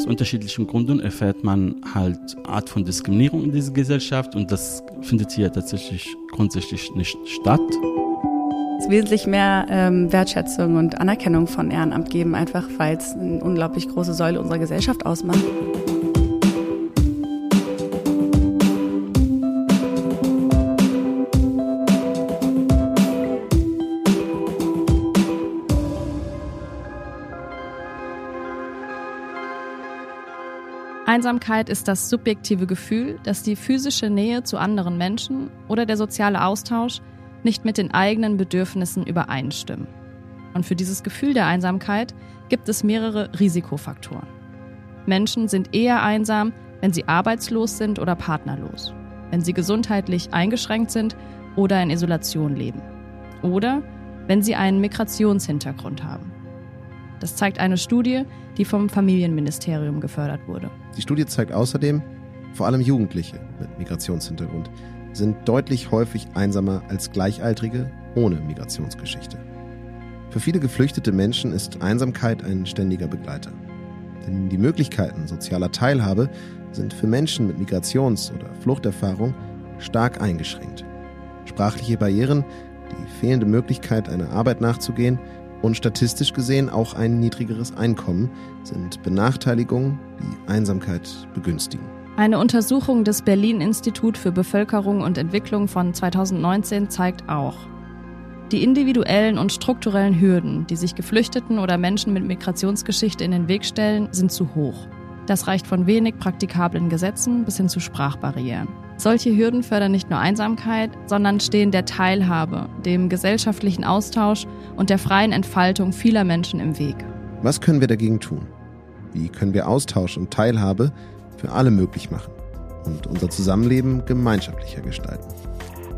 aus unterschiedlichen Gründen erfährt man halt Art von Diskriminierung in dieser Gesellschaft und das findet hier tatsächlich grundsätzlich nicht statt. Es ist wesentlich mehr ähm, Wertschätzung und Anerkennung von Ehrenamt geben, einfach weil es eine unglaublich große Säule unserer Gesellschaft ausmacht. Einsamkeit ist das subjektive Gefühl, dass die physische Nähe zu anderen Menschen oder der soziale Austausch nicht mit den eigenen Bedürfnissen übereinstimmen. Und für dieses Gefühl der Einsamkeit gibt es mehrere Risikofaktoren. Menschen sind eher einsam, wenn sie arbeitslos sind oder partnerlos, wenn sie gesundheitlich eingeschränkt sind oder in Isolation leben oder wenn sie einen Migrationshintergrund haben. Das zeigt eine Studie, die vom Familienministerium gefördert wurde. Die Studie zeigt außerdem, vor allem Jugendliche mit Migrationshintergrund sind deutlich häufig einsamer als Gleichaltrige ohne Migrationsgeschichte. Für viele geflüchtete Menschen ist Einsamkeit ein ständiger Begleiter. Denn die Möglichkeiten sozialer Teilhabe sind für Menschen mit Migrations- oder Fluchterfahrung stark eingeschränkt. Sprachliche Barrieren, die fehlende Möglichkeit, einer Arbeit nachzugehen und statistisch gesehen auch ein niedrigeres Einkommen sind Benachteiligungen, die Einsamkeit begünstigen. Eine Untersuchung des Berlin Institut für Bevölkerung und Entwicklung von 2019 zeigt auch, die individuellen und strukturellen Hürden, die sich Geflüchteten oder Menschen mit Migrationsgeschichte in den Weg stellen, sind zu hoch. Das reicht von wenig praktikablen Gesetzen bis hin zu Sprachbarrieren. Solche Hürden fördern nicht nur Einsamkeit, sondern stehen der Teilhabe, dem gesellschaftlichen Austausch und der freien Entfaltung vieler Menschen im Weg. Was können wir dagegen tun? Wie können wir Austausch und Teilhabe für alle möglich machen und unser Zusammenleben gemeinschaftlicher gestalten?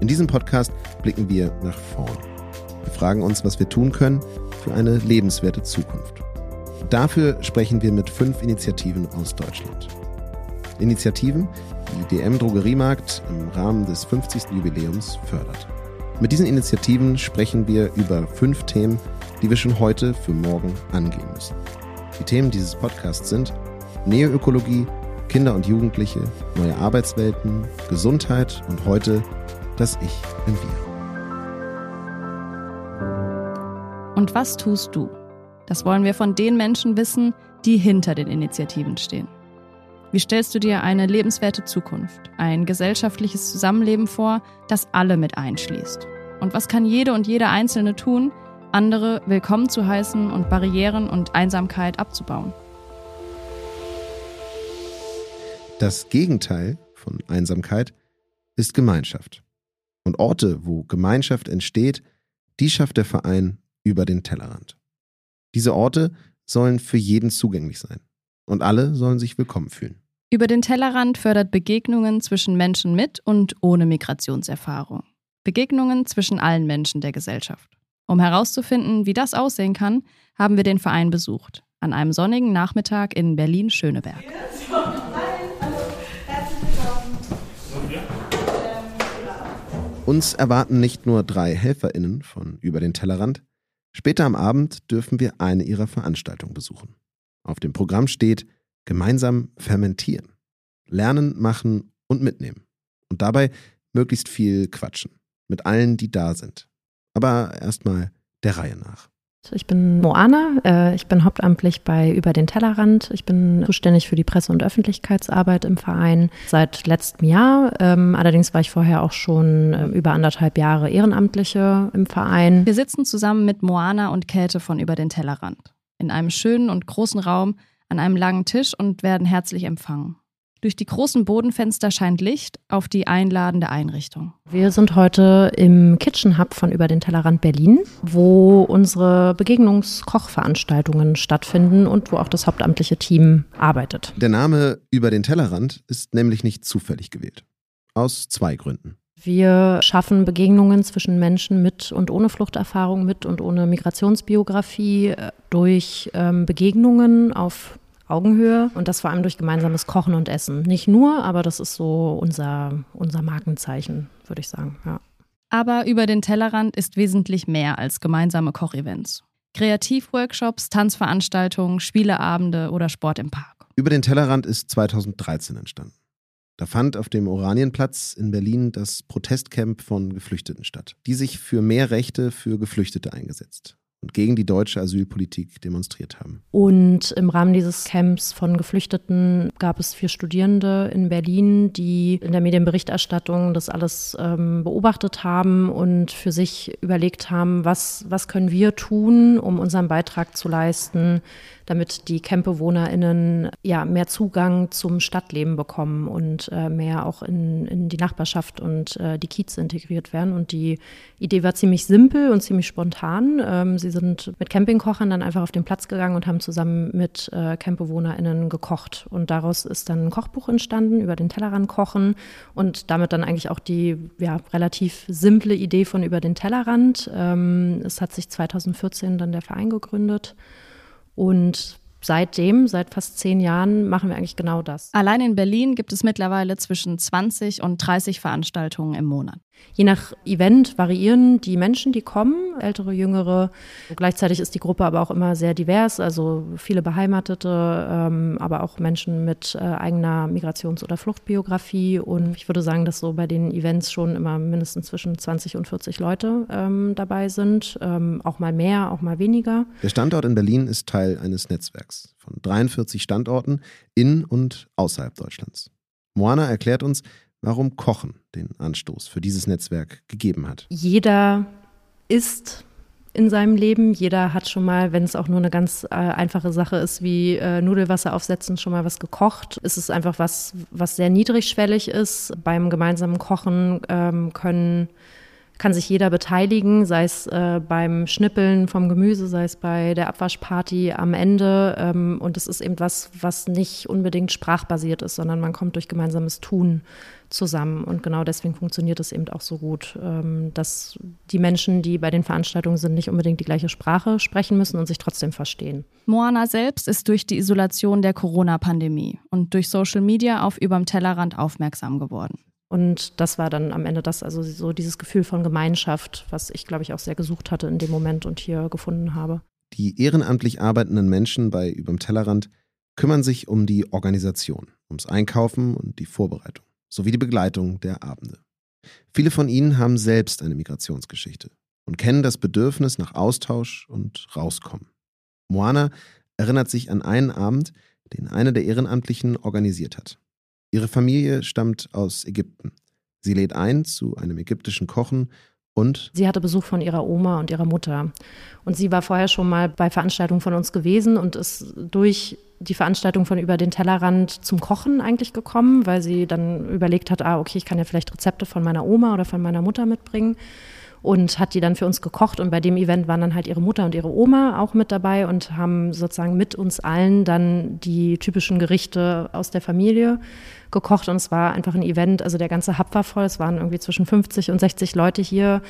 In diesem Podcast blicken wir nach vorn. Wir fragen uns, was wir tun können für eine lebenswerte Zukunft. Dafür sprechen wir mit fünf Initiativen aus Deutschland. Initiativen, die DM Drogeriemarkt im Rahmen des 50. Jubiläums fördert. Mit diesen Initiativen sprechen wir über fünf Themen, die wir schon heute für morgen angehen müssen. Die Themen dieses Podcasts sind Neoökologie, Kinder und Jugendliche, neue Arbeitswelten, Gesundheit und heute das Ich im Wir. Und was tust du? Das wollen wir von den Menschen wissen, die hinter den Initiativen stehen. Wie stellst du dir eine lebenswerte Zukunft, ein gesellschaftliches Zusammenleben vor, das alle mit einschließt? Und was kann jede und jeder Einzelne tun, andere willkommen zu heißen und Barrieren und Einsamkeit abzubauen? Das Gegenteil von Einsamkeit ist Gemeinschaft. Und Orte, wo Gemeinschaft entsteht, die schafft der Verein über den Tellerrand. Diese Orte sollen für jeden zugänglich sein. Und alle sollen sich willkommen fühlen. Über den Tellerrand fördert Begegnungen zwischen Menschen mit und ohne Migrationserfahrung. Begegnungen zwischen allen Menschen der Gesellschaft. Um herauszufinden, wie das aussehen kann, haben wir den Verein besucht. An einem sonnigen Nachmittag in Berlin-Schöneberg. Uns erwarten nicht nur drei HelferInnen von Über den Tellerrand. Später am Abend dürfen wir eine ihrer Veranstaltungen besuchen. Auf dem Programm steht Gemeinsam fermentieren. Lernen, machen und mitnehmen. Und dabei möglichst viel quatschen. Mit allen, die da sind. Aber erstmal der Reihe nach. Ich bin Moana, äh, ich bin hauptamtlich bei Über den Tellerrand. Ich bin zuständig für die Presse- und Öffentlichkeitsarbeit im Verein seit letztem Jahr. Ähm, allerdings war ich vorher auch schon ähm, über anderthalb Jahre Ehrenamtliche im Verein. Wir sitzen zusammen mit Moana und Käthe von Über den Tellerrand in einem schönen und großen Raum an einem langen Tisch und werden herzlich empfangen. Durch die großen Bodenfenster scheint Licht auf die einladende Einrichtung. Wir sind heute im Kitchen Hub von Über den Tellerrand Berlin, wo unsere Begegnungskochveranstaltungen stattfinden und wo auch das hauptamtliche Team arbeitet. Der Name Über den Tellerrand ist nämlich nicht zufällig gewählt. Aus zwei Gründen. Wir schaffen Begegnungen zwischen Menschen mit und ohne Fluchterfahrung, mit und ohne Migrationsbiografie äh, durch ähm, Begegnungen auf Augenhöhe und das vor allem durch gemeinsames Kochen und Essen. Nicht nur, aber das ist so unser, unser Markenzeichen, würde ich sagen. Ja. Aber über den Tellerrand ist wesentlich mehr als gemeinsame Kochevents. Kreativworkshops, Tanzveranstaltungen, Spieleabende oder Sport im Park. Über den Tellerrand ist 2013 entstanden. Da fand auf dem Oranienplatz in Berlin das Protestcamp von Geflüchteten statt, die sich für mehr Rechte für Geflüchtete eingesetzt und gegen die deutsche Asylpolitik demonstriert haben. Und im Rahmen dieses Camps von Geflüchteten gab es vier Studierende in Berlin, die in der Medienberichterstattung das alles ähm, beobachtet haben und für sich überlegt haben, was, was können wir tun, um unseren Beitrag zu leisten, damit die CampbewohnerInnen ja mehr Zugang zum Stadtleben bekommen und äh, mehr auch in, in die Nachbarschaft und äh, die Kiez integriert werden. Und die Idee war ziemlich simpel und ziemlich spontan. Ähm, sie sind mit Campingkochern dann einfach auf den Platz gegangen und haben zusammen mit äh, CampbewohnerInnen gekocht. Und daraus ist dann ein Kochbuch entstanden über den Tellerrand kochen und damit dann eigentlich auch die ja, relativ simple Idee von über den Tellerrand. Ähm, es hat sich 2014 dann der Verein gegründet. Und seitdem, seit fast zehn Jahren, machen wir eigentlich genau das. Allein in Berlin gibt es mittlerweile zwischen 20 und 30 Veranstaltungen im Monat. Je nach Event variieren die Menschen, die kommen, ältere, jüngere. Gleichzeitig ist die Gruppe aber auch immer sehr divers, also viele Beheimatete, ähm, aber auch Menschen mit äh, eigener Migrations- oder Fluchtbiografie. Und ich würde sagen, dass so bei den Events schon immer mindestens zwischen 20 und 40 Leute ähm, dabei sind, ähm, auch mal mehr, auch mal weniger. Der Standort in Berlin ist Teil eines Netzwerks von 43 Standorten in und außerhalb Deutschlands. Moana erklärt uns, warum Kochen den Anstoß für dieses Netzwerk gegeben hat. Jeder isst in seinem Leben. Jeder hat schon mal, wenn es auch nur eine ganz äh, einfache Sache ist, wie äh, Nudelwasser aufsetzen, schon mal was gekocht. Es ist einfach was, was sehr niedrigschwellig ist. Beim gemeinsamen Kochen ähm, können kann sich jeder beteiligen, sei es äh, beim Schnippeln vom Gemüse, sei es bei der Abwaschparty am Ende. Ähm, und es ist eben was, was nicht unbedingt sprachbasiert ist, sondern man kommt durch gemeinsames Tun zusammen. Und genau deswegen funktioniert es eben auch so gut, ähm, dass die Menschen, die bei den Veranstaltungen sind, nicht unbedingt die gleiche Sprache sprechen müssen und sich trotzdem verstehen. Moana selbst ist durch die Isolation der Corona-Pandemie und durch Social Media auf überm Tellerrand aufmerksam geworden. Und das war dann am Ende das, also so dieses Gefühl von Gemeinschaft, was ich, glaube ich, auch sehr gesucht hatte in dem Moment und hier gefunden habe. Die ehrenamtlich arbeitenden Menschen bei Überm Tellerrand kümmern sich um die Organisation, ums Einkaufen und die Vorbereitung, sowie die Begleitung der Abende. Viele von ihnen haben selbst eine Migrationsgeschichte und kennen das Bedürfnis nach Austausch und Rauskommen. Moana erinnert sich an einen Abend, den eine der Ehrenamtlichen organisiert hat. Ihre Familie stammt aus Ägypten. Sie lädt ein zu einem ägyptischen Kochen und sie hatte Besuch von ihrer Oma und ihrer Mutter. Und sie war vorher schon mal bei Veranstaltungen von uns gewesen und ist durch die Veranstaltung von über den Tellerrand zum Kochen eigentlich gekommen, weil sie dann überlegt hat, ah, okay, ich kann ja vielleicht Rezepte von meiner Oma oder von meiner Mutter mitbringen und hat die dann für uns gekocht. Und bei dem Event waren dann halt ihre Mutter und ihre Oma auch mit dabei und haben sozusagen mit uns allen dann die typischen Gerichte aus der Familie gekocht. Und es war einfach ein Event, also der ganze Hub war voll. Es waren irgendwie zwischen 50 und 60 Leute hier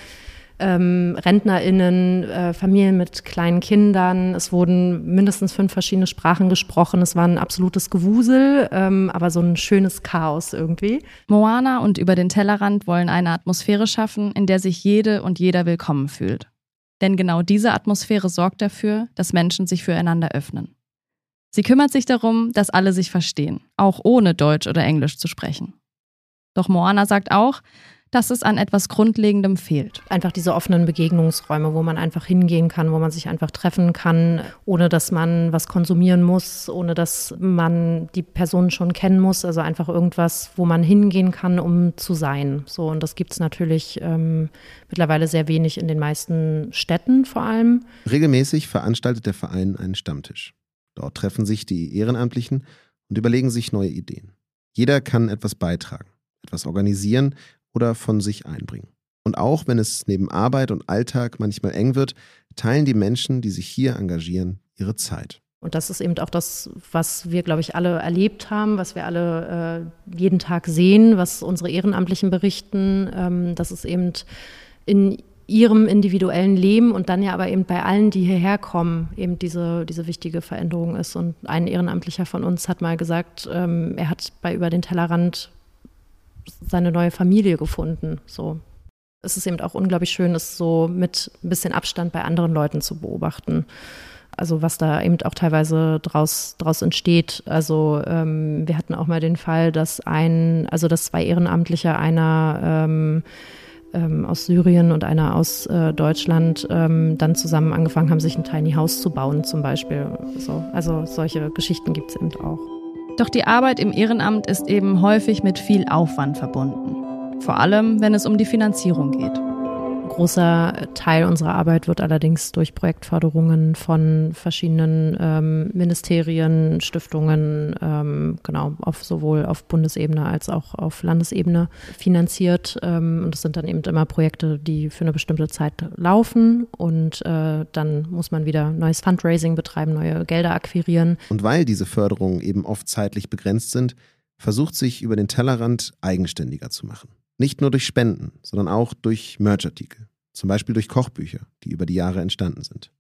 ähm, RentnerInnen, äh, Familien mit kleinen Kindern. Es wurden mindestens fünf verschiedene Sprachen gesprochen. Es war ein absolutes Gewusel, ähm, aber so ein schönes Chaos irgendwie. Moana und über den Tellerrand wollen eine Atmosphäre schaffen, in der sich jede und jeder willkommen fühlt. Denn genau diese Atmosphäre sorgt dafür, dass Menschen sich füreinander öffnen. Sie kümmert sich darum, dass alle sich verstehen, auch ohne Deutsch oder Englisch zu sprechen. Doch Moana sagt auch, dass es an etwas Grundlegendem fehlt. Einfach diese offenen Begegnungsräume, wo man einfach hingehen kann, wo man sich einfach treffen kann, ohne dass man was konsumieren muss, ohne dass man die Person schon kennen muss. Also einfach irgendwas, wo man hingehen kann, um zu sein. So, und das gibt es natürlich ähm, mittlerweile sehr wenig in den meisten Städten vor allem. Regelmäßig veranstaltet der Verein einen Stammtisch. Dort treffen sich die Ehrenamtlichen und überlegen sich neue Ideen. Jeder kann etwas beitragen, etwas organisieren oder von sich einbringen. Und auch wenn es neben Arbeit und Alltag manchmal eng wird, teilen die Menschen, die sich hier engagieren, ihre Zeit. Und das ist eben auch das, was wir, glaube ich, alle erlebt haben, was wir alle äh, jeden Tag sehen, was unsere Ehrenamtlichen berichten, ähm, dass es eben in ihrem individuellen Leben und dann ja aber eben bei allen, die hierher kommen, eben diese, diese wichtige Veränderung ist. Und ein Ehrenamtlicher von uns hat mal gesagt, ähm, er hat bei Über den Tellerrand seine neue Familie gefunden. So. Es ist eben auch unglaublich schön, es so mit ein bisschen Abstand bei anderen Leuten zu beobachten. also was da eben auch teilweise draus, draus entsteht. Also ähm, wir hatten auch mal den Fall, dass ein, also dass zwei Ehrenamtliche, einer ähm, ähm, aus Syrien und einer aus äh, Deutschland ähm, dann zusammen angefangen haben, sich ein Tiny House zu bauen zum Beispiel. So, also solche Geschichten gibt es eben auch. Doch die Arbeit im Ehrenamt ist eben häufig mit viel Aufwand verbunden. Vor allem, wenn es um die Finanzierung geht großer Teil unserer Arbeit wird allerdings durch Projektförderungen von verschiedenen ähm, Ministerien, Stiftungen, ähm, genau, auf sowohl auf Bundesebene als auch auf Landesebene finanziert. Ähm, und das sind dann eben immer Projekte, die für eine bestimmte Zeit laufen und äh, dann muss man wieder neues Fundraising betreiben, neue Gelder akquirieren. Und weil diese Förderungen eben oft zeitlich begrenzt sind, versucht sich über den Tellerrand eigenständiger zu machen. Nicht nur durch Spenden, sondern auch durch Merchartikel. Zum Beispiel durch Kochbücher, die über die Jahre entstanden sind.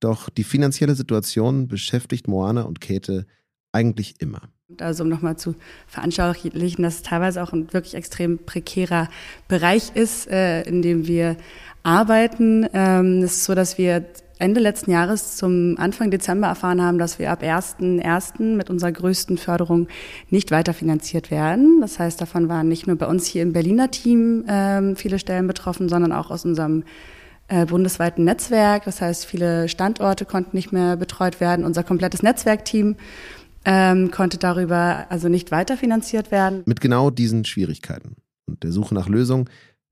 Doch die finanzielle Situation beschäftigt Moana und Käthe eigentlich immer. Also um nochmal zu veranschaulichen, dass es teilweise auch ein wirklich extrem prekärer Bereich ist, äh, in dem wir arbeiten. Ähm, es ist so, dass wir Ende letzten Jahres zum Anfang Dezember erfahren haben, dass wir ab 1.1. mit unserer größten Förderung nicht weiterfinanziert werden. Das heißt, davon waren nicht nur bei uns hier im Berliner Team ähm, viele Stellen betroffen, sondern auch aus unserem äh, bundesweiten Netzwerk. Das heißt, viele Standorte konnten nicht mehr betreut werden. Unser komplettes Netzwerkteam ähm, konnte darüber also nicht weiterfinanziert werden. Mit genau diesen Schwierigkeiten und der Suche nach Lösungen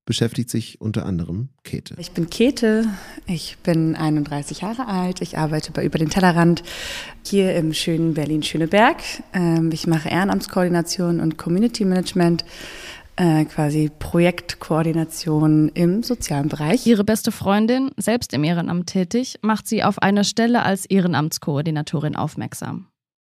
beschäftigt sich unter anderem Käthe. Ich bin Käthe, ich bin 31 Jahre alt, ich arbeite bei Über den Tellerrand hier im schönen Berlin-Schöneberg. Ähm, ich mache Ehrenamtskoordination und Community Management äh, quasi Projektkoordination im sozialen Bereich. Ihre beste Freundin, selbst im Ehrenamt tätig, macht sie auf eine Stelle als Ehrenamtskoordinatorin aufmerksam.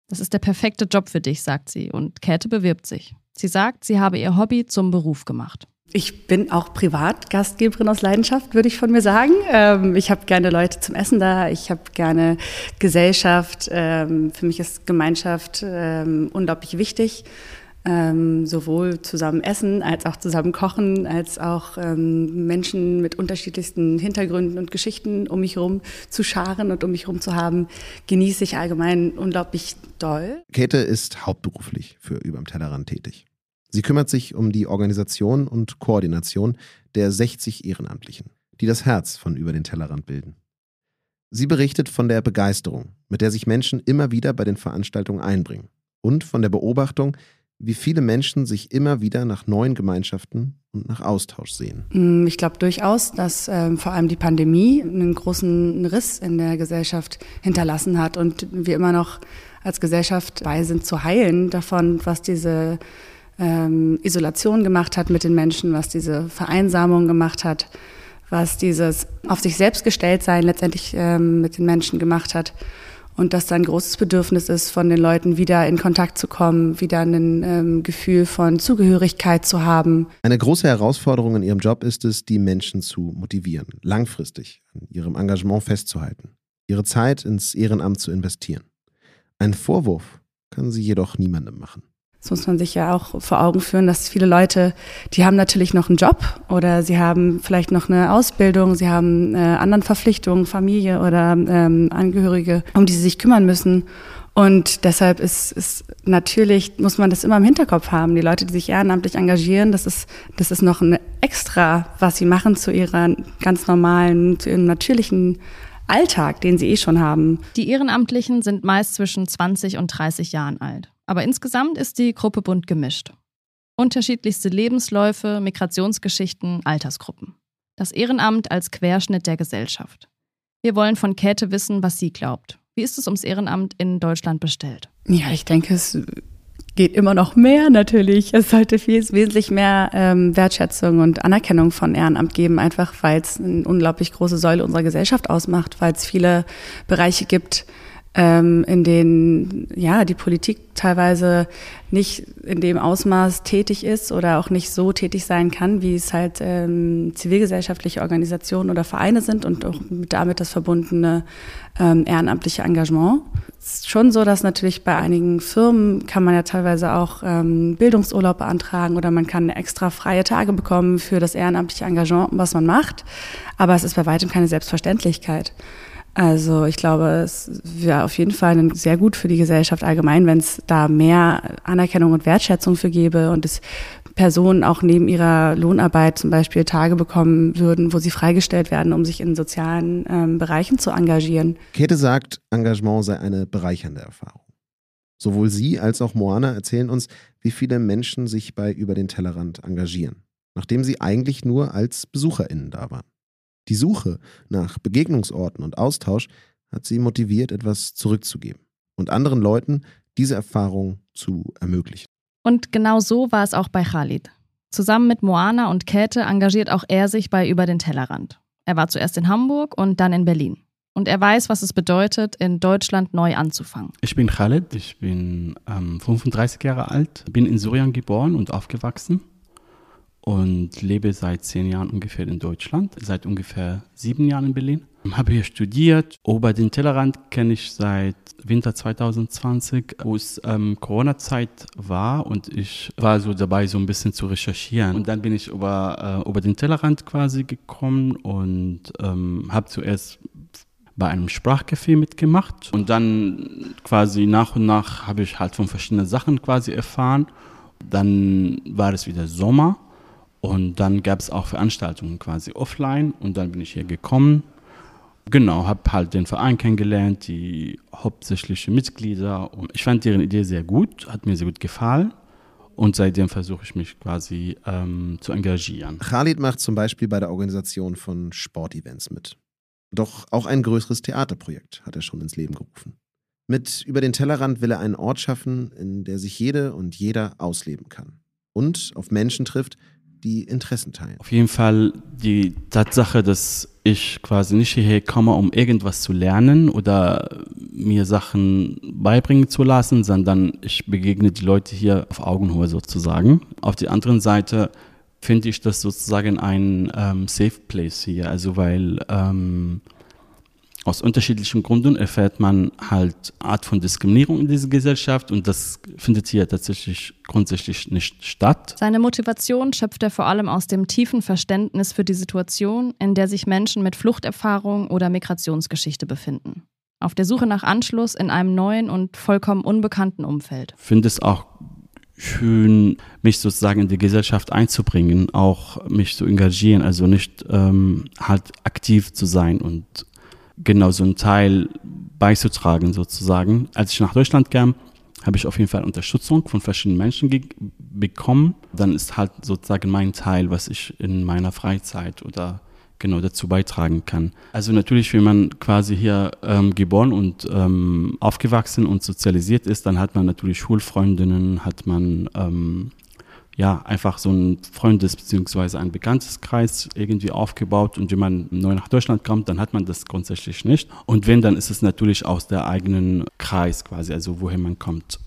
Das ist der perfekte Job für dich, sagt sie, und Käthe bewirbt sich. Sie sagt, sie habe ihr Hobby zum Beruf gemacht. Ich bin auch Privatgastgeberin aus Leidenschaft, würde ich von mir sagen. Ähm, ich habe gerne Leute zum Essen da, ich habe gerne Gesellschaft. Ähm, für mich ist Gemeinschaft ähm, unglaublich wichtig. Sowohl zusammen essen als auch zusammen kochen, als auch Menschen mit unterschiedlichsten Hintergründen und Geschichten um mich herum zu scharen und um mich herum zu haben, genieße ich allgemein unglaublich doll. Käthe ist hauptberuflich für Überm Tellerrand tätig. Sie kümmert sich um die Organisation und Koordination der 60 Ehrenamtlichen, die das Herz von über den Tellerrand bilden. Sie berichtet von der Begeisterung, mit der sich Menschen immer wieder bei den Veranstaltungen einbringen und von der Beobachtung, wie viele Menschen sich immer wieder nach neuen Gemeinschaften und nach Austausch sehen. Mm, ich glaube durchaus, dass ähm, vor allem die Pandemie einen großen Riss in der Gesellschaft hinterlassen hat und wir immer noch als Gesellschaft dabei sind zu heilen davon, was diese ähm, Isolation gemacht hat mit den Menschen, was diese Vereinsamung gemacht hat, was dieses auf sich selbst gestellt sein letztendlich ähm, mit den Menschen gemacht hat. Und dass da ein großes Bedürfnis ist, von den Leuten wieder in Kontakt zu kommen, wieder ein ähm, Gefühl von Zugehörigkeit zu haben. Eine große Herausforderung in ihrem Job ist es, die Menschen zu motivieren, langfristig an ihrem Engagement festzuhalten, ihre Zeit ins Ehrenamt zu investieren. Ein Vorwurf kann sie jedoch niemandem machen. Das muss man sich ja auch vor Augen führen, dass viele Leute, die haben natürlich noch einen Job oder sie haben vielleicht noch eine Ausbildung, sie haben äh, anderen Verpflichtungen, Familie oder ähm, Angehörige, um die sie sich kümmern müssen. Und deshalb ist, ist natürlich, muss man das immer im Hinterkopf haben. Die Leute, die sich ehrenamtlich engagieren, das ist, das ist noch ein Extra, was sie machen zu ihrer ganz normalen, zu ihrem natürlichen Alltag, den sie eh schon haben. Die Ehrenamtlichen sind meist zwischen 20 und 30 Jahren alt. Aber insgesamt ist die Gruppe bunt gemischt. Unterschiedlichste Lebensläufe, Migrationsgeschichten, Altersgruppen. Das Ehrenamt als Querschnitt der Gesellschaft. Wir wollen von Käthe wissen, was sie glaubt. Wie ist es ums Ehrenamt in Deutschland bestellt? Ja, ich denke, es geht immer noch mehr natürlich. Es sollte viel, wesentlich mehr ähm, Wertschätzung und Anerkennung von Ehrenamt geben, einfach weil es eine unglaublich große Säule unserer Gesellschaft ausmacht, weil es viele Bereiche gibt, ähm, in denen ja die Politik teilweise nicht in dem Ausmaß tätig ist oder auch nicht so tätig sein kann, wie es halt ähm, zivilgesellschaftliche Organisationen oder Vereine sind und auch damit das verbundene ähm, ehrenamtliche Engagement. Es ist schon so, dass natürlich bei einigen Firmen kann man ja teilweise auch ähm, Bildungsurlaub beantragen oder man kann extra freie Tage bekommen für das ehrenamtliche Engagement, was man macht. Aber es ist bei weitem keine Selbstverständlichkeit. Also ich glaube, es wäre auf jeden Fall sehr gut für die Gesellschaft allgemein, wenn es da mehr Anerkennung und Wertschätzung für gäbe und es Personen auch neben ihrer Lohnarbeit zum Beispiel Tage bekommen würden, wo sie freigestellt werden, um sich in sozialen ähm, Bereichen zu engagieren. Käthe sagt, Engagement sei eine bereichernde Erfahrung. Sowohl sie als auch Moana erzählen uns, wie viele Menschen sich bei Über den Tellerrand engagieren, nachdem sie eigentlich nur als BesucherInnen da waren. Die Suche nach Begegnungsorten und Austausch hat sie motiviert, etwas zurückzugeben und anderen Leuten diese Erfahrung zu ermöglichen. Und genau so war es auch bei Khalid. Zusammen mit Moana und Käthe engagiert auch er sich bei Über den Tellerrand. Er war zuerst in Hamburg und dann in Berlin. Und er weiß, was es bedeutet, in Deutschland neu anzufangen. Ich bin Khalid, ich bin ähm, 35 Jahre alt, bin in Syrien geboren und aufgewachsen und lebe seit zehn Jahren ungefähr in Deutschland, seit ungefähr sieben Jahren in Berlin. Habe hier studiert. Ober den Tellerrand kenne ich seit Winter 2020, wo es ähm, Corona-Zeit war und ich war so dabei, so ein bisschen zu recherchieren. Und dann bin ich über, äh, über den Tellerrand quasi gekommen und ähm, habe zuerst bei einem Sprachcafé mitgemacht und dann quasi nach und nach habe ich halt von verschiedenen Sachen quasi erfahren. Dann war es wieder Sommer und dann gab es auch Veranstaltungen quasi offline und dann bin ich hier gekommen. Genau, habe halt den Verein kennengelernt, die hauptsächlichen Mitglieder und ich fand deren Idee sehr gut, hat mir sehr gut gefallen und seitdem versuche ich mich quasi ähm, zu engagieren. Khalid macht zum Beispiel bei der Organisation von Sportevents mit. Doch auch ein größeres Theaterprojekt hat er schon ins Leben gerufen. Mit Über den Tellerrand will er einen Ort schaffen, in der sich jede und jeder ausleben kann und auf Menschen trifft, die Interessen teilen. Auf jeden Fall die Tatsache, dass ich quasi nicht hierher komme, um irgendwas zu lernen oder mir Sachen beibringen zu lassen, sondern ich begegne die Leute hier auf Augenhöhe sozusagen. Auf der anderen Seite finde ich das sozusagen ein ähm, Safe Place hier, also weil ähm, aus unterschiedlichen Gründen erfährt man halt Art von Diskriminierung in dieser Gesellschaft und das findet hier tatsächlich grundsätzlich nicht statt. Seine Motivation schöpft er vor allem aus dem tiefen Verständnis für die Situation, in der sich Menschen mit Fluchterfahrung oder Migrationsgeschichte befinden. Auf der Suche nach Anschluss in einem neuen und vollkommen unbekannten Umfeld. Ich finde es auch schön, mich sozusagen in die Gesellschaft einzubringen, auch mich zu engagieren, also nicht ähm, halt aktiv zu sein und genau so einen Teil beizutragen sozusagen. Als ich nach Deutschland kam, habe ich auf jeden Fall Unterstützung von verschiedenen Menschen bekommen. Dann ist halt sozusagen mein Teil, was ich in meiner Freizeit oder genau dazu beitragen kann. Also natürlich, wenn man quasi hier ähm, geboren und ähm, aufgewachsen und sozialisiert ist, dann hat man natürlich Schulfreundinnen, hat man ähm, ja, einfach so ein Freundes- bzw. ein Bekannteskreis irgendwie aufgebaut und wenn man neu nach Deutschland kommt, dann hat man das grundsätzlich nicht. Und wenn, dann ist es natürlich aus der eigenen Kreis quasi, also woher man kommt.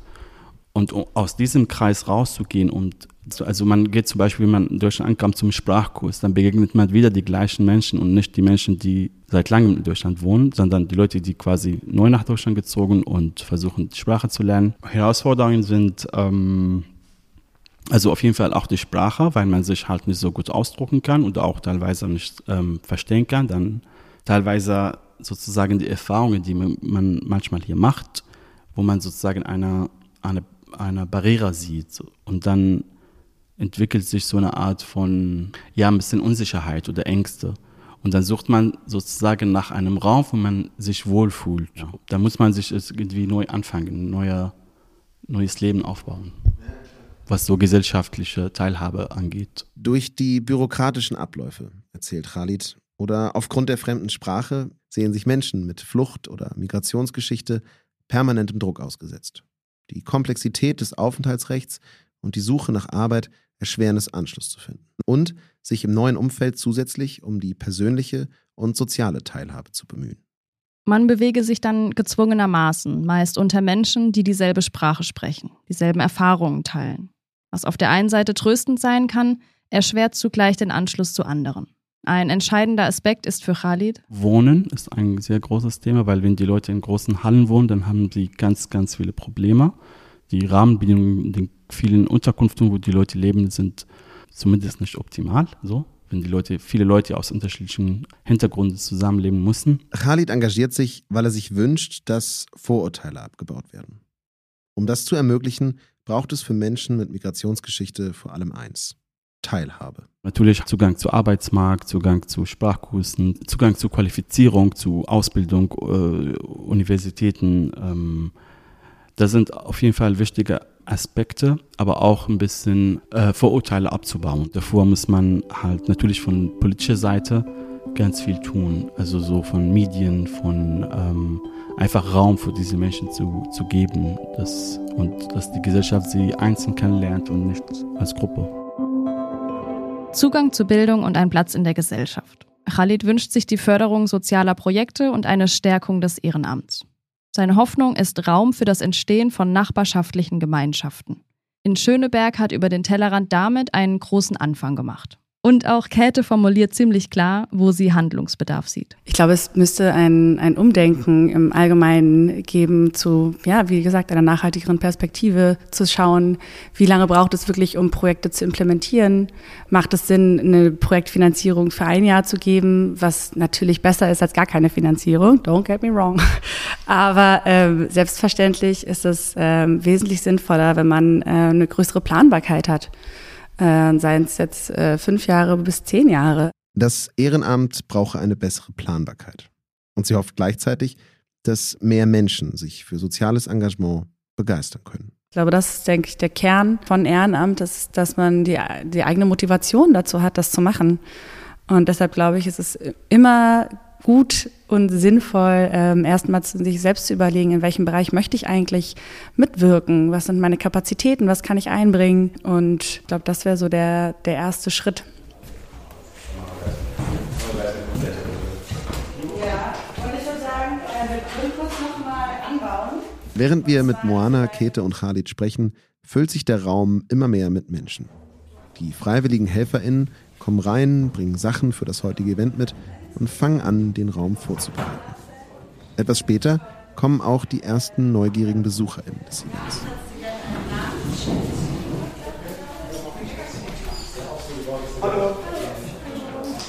Und um aus diesem Kreis rauszugehen und also man geht zum Beispiel, wenn man in Deutschland ankommt zum Sprachkurs, dann begegnet man wieder die gleichen Menschen und nicht die Menschen, die seit langem in Deutschland wohnen, sondern die Leute, die quasi neu nach Deutschland gezogen und versuchen, die Sprache zu lernen. Herausforderungen sind ähm, also auf jeden Fall auch die Sprache, weil man sich halt nicht so gut ausdrucken kann und auch teilweise nicht ähm, verstehen kann. Dann teilweise sozusagen die Erfahrungen, die man manchmal hier macht, wo man sozusagen eine, eine, eine Barriere sieht. Und dann entwickelt sich so eine Art von, ja, ein bisschen Unsicherheit oder Ängste. Und dann sucht man sozusagen nach einem Raum, wo man sich wohlfühlt. Ja. Da muss man sich irgendwie neu anfangen, ein neuer, neues Leben aufbauen was so gesellschaftliche Teilhabe angeht. Durch die bürokratischen Abläufe, erzählt Khalid, oder aufgrund der fremden Sprache sehen sich Menschen mit Flucht- oder Migrationsgeschichte permanentem Druck ausgesetzt. Die Komplexität des Aufenthaltsrechts und die Suche nach Arbeit erschweren es, Anschluss zu finden. Und sich im neuen Umfeld zusätzlich um die persönliche und soziale Teilhabe zu bemühen. Man bewege sich dann gezwungenermaßen, meist unter Menschen, die dieselbe Sprache sprechen, dieselben Erfahrungen teilen. Was auf der einen Seite tröstend sein kann, erschwert zugleich den Anschluss zu anderen. Ein entscheidender Aspekt ist für Khalid. Wohnen ist ein sehr großes Thema, weil wenn die Leute in großen Hallen wohnen, dann haben sie ganz, ganz viele Probleme. Die Rahmenbedingungen in den vielen Unterkünften, wo die Leute leben, sind zumindest nicht optimal, so wenn die Leute, viele Leute aus unterschiedlichen Hintergründen zusammenleben müssen. Khalid engagiert sich, weil er sich wünscht, dass Vorurteile abgebaut werden. Um das zu ermöglichen, braucht es für Menschen mit Migrationsgeschichte vor allem eins. Teilhabe. Natürlich Zugang zu Arbeitsmarkt, Zugang zu Sprachkursen, Zugang zu Qualifizierung, zu Ausbildung, äh, Universitäten. Ähm, das sind auf jeden Fall wichtige Aspekte, aber auch ein bisschen äh, Vorurteile abzubauen. Davor muss man halt natürlich von politischer Seite ganz viel tun, also so von Medien, von ähm, einfach Raum für diese Menschen zu, zu geben dass, und dass die Gesellschaft sie einzeln kennenlernt und nicht als Gruppe. Zugang zu Bildung und ein Platz in der Gesellschaft. Khalid wünscht sich die Förderung sozialer Projekte und eine Stärkung des Ehrenamts. Seine Hoffnung ist Raum für das Entstehen von nachbarschaftlichen Gemeinschaften. In Schöneberg hat über den Tellerrand damit einen großen Anfang gemacht. Und auch Käthe formuliert ziemlich klar, wo sie Handlungsbedarf sieht. Ich glaube, es müsste ein, ein Umdenken im Allgemeinen geben zu, ja, wie gesagt, einer nachhaltigeren Perspektive zu schauen, wie lange braucht es wirklich, um Projekte zu implementieren? Macht es Sinn, eine Projektfinanzierung für ein Jahr zu geben, was natürlich besser ist als gar keine Finanzierung? Don't get me wrong. Aber ähm, selbstverständlich ist es ähm, wesentlich sinnvoller, wenn man äh, eine größere Planbarkeit hat äh, seien es jetzt äh, fünf Jahre bis zehn Jahre. Das Ehrenamt brauche eine bessere Planbarkeit. Und sie hofft gleichzeitig, dass mehr Menschen sich für soziales Engagement begeistern können. Ich glaube, das ist, denke ich, der Kern von Ehrenamt, dass, dass man die, die eigene Motivation dazu hat, das zu machen. Und deshalb glaube ich, ist es immer gut und sinnvoll, ähm, erstmal sich selbst zu überlegen, in welchem Bereich möchte ich eigentlich mitwirken, was sind meine Kapazitäten, was kann ich einbringen. Und ich glaube, das wäre so der, der erste Schritt. Während wir mit Moana, Kete und Khalid sprechen, füllt sich der Raum immer mehr mit Menschen. Die freiwilligen HelferInnen kommen rein, bringen Sachen für das heutige Event mit und fangen an, den Raum vorzubereiten. Etwas später kommen auch die ersten neugierigen BesucherInnen des Events.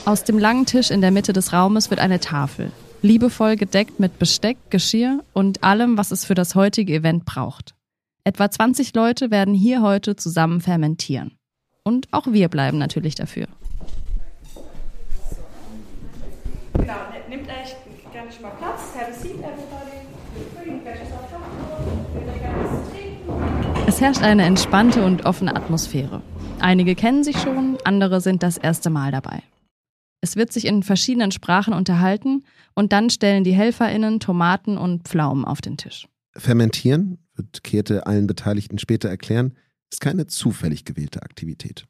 Aus dem langen Tisch in der Mitte des Raumes wird eine Tafel, liebevoll gedeckt mit Besteck, Geschirr und allem, was es für das heutige Event braucht. Etwa 20 Leute werden hier heute zusammen fermentieren. Und auch wir bleiben natürlich dafür. Genau, nehmt euch gerne schon mal Platz. Have a seat, everybody. Es herrscht eine entspannte und offene Atmosphäre. Einige kennen sich schon, andere sind das erste Mal dabei. Es wird sich in verschiedenen Sprachen unterhalten und dann stellen die HelferInnen Tomaten und Pflaumen auf den Tisch. Fermentieren, wird Käthe allen Beteiligten später erklären, ist keine zufällig gewählte Aktivität.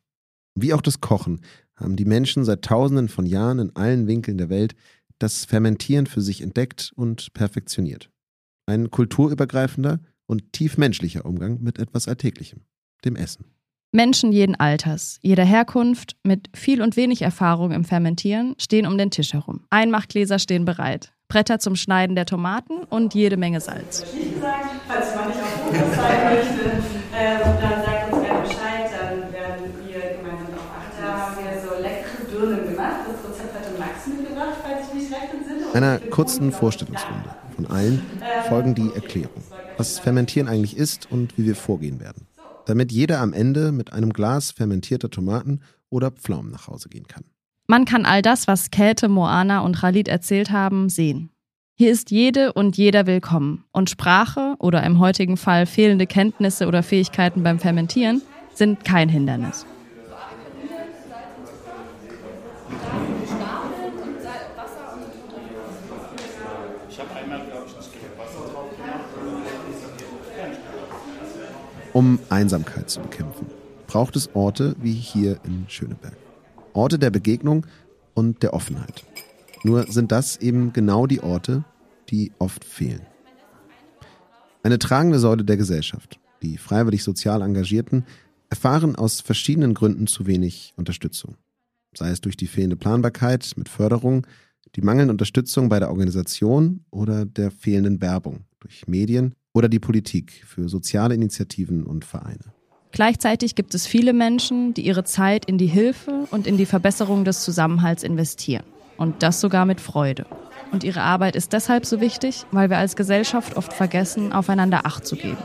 Wie auch das Kochen haben die Menschen seit Tausenden von Jahren in allen Winkeln der Welt das Fermentieren für sich entdeckt und perfektioniert. Ein kulturübergreifender und tief menschlicher Umgang mit etwas Alltäglichem, dem Essen. Menschen jeden Alters, jeder Herkunft, mit viel und wenig Erfahrung im Fermentieren, stehen um den Tisch herum. Einmachgläser stehen bereit, Bretter zum Schneiden der Tomaten und jede Menge Salz. Ich sagen, falls man nicht auf Fotos sein möchte, äh, dann sagt uns gerne Bescheid, dann werden wir gemeinsam darauf achten. Da haben wir so leckere Birnen gemacht. Das Rezept hatte Max mitgebracht, falls ich mich recht entsinne. Einer kurzen Vorstellungsrunde von allen folgen die Erklärung, was Fermentieren eigentlich ist und wie wir vorgehen werden damit jeder am Ende mit einem Glas fermentierter Tomaten oder Pflaumen nach Hause gehen kann. Man kann all das, was Käthe, Moana und Khalid erzählt haben, sehen. Hier ist jede und jeder willkommen und Sprache oder im heutigen Fall fehlende Kenntnisse oder Fähigkeiten beim Fermentieren sind kein Hindernis. Um Einsamkeit zu bekämpfen, braucht es Orte wie hier in Schöneberg. Orte der Begegnung und der Offenheit. Nur sind das eben genau die Orte, die oft fehlen. Eine tragende Säule der Gesellschaft, die freiwillig sozial Engagierten, erfahren aus verschiedenen Gründen zu wenig Unterstützung. Sei es durch die fehlende Planbarkeit mit Förderung, die mangelnde Unterstützung bei der Organisation oder der fehlenden Werbung durch Medien oder die Politik für soziale Initiativen und Vereine. Gleichzeitig gibt es viele Menschen, die ihre Zeit in die Hilfe und in die Verbesserung des Zusammenhalts investieren. Und das sogar mit Freude. Und ihre Arbeit ist deshalb so wichtig, weil wir als Gesellschaft oft vergessen, aufeinander Acht zu geben.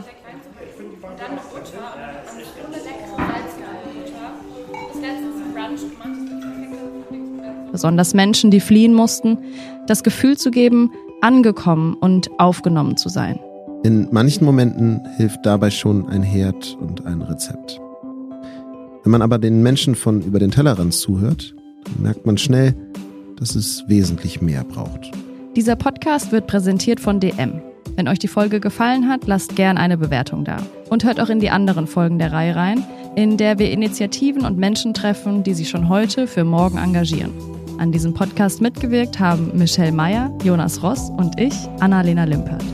Besonders Menschen, die fliehen mussten, das Gefühl zu geben, angekommen und aufgenommen zu sein. In manchen Momenten hilft dabei schon ein Herd und ein Rezept. Wenn man aber den Menschen von über den Tellerrand zuhört, merkt man schnell, dass es wesentlich mehr braucht. Dieser Podcast wird präsentiert von DM. Wenn euch die Folge gefallen hat, lasst gern eine Bewertung da. Und hört auch in die anderen Folgen der Reihe rein, in der wir Initiativen und Menschen treffen, die sich schon heute für morgen engagieren. An diesem Podcast mitgewirkt haben Michelle Meyer, Jonas Ross und ich, Annalena Limpert.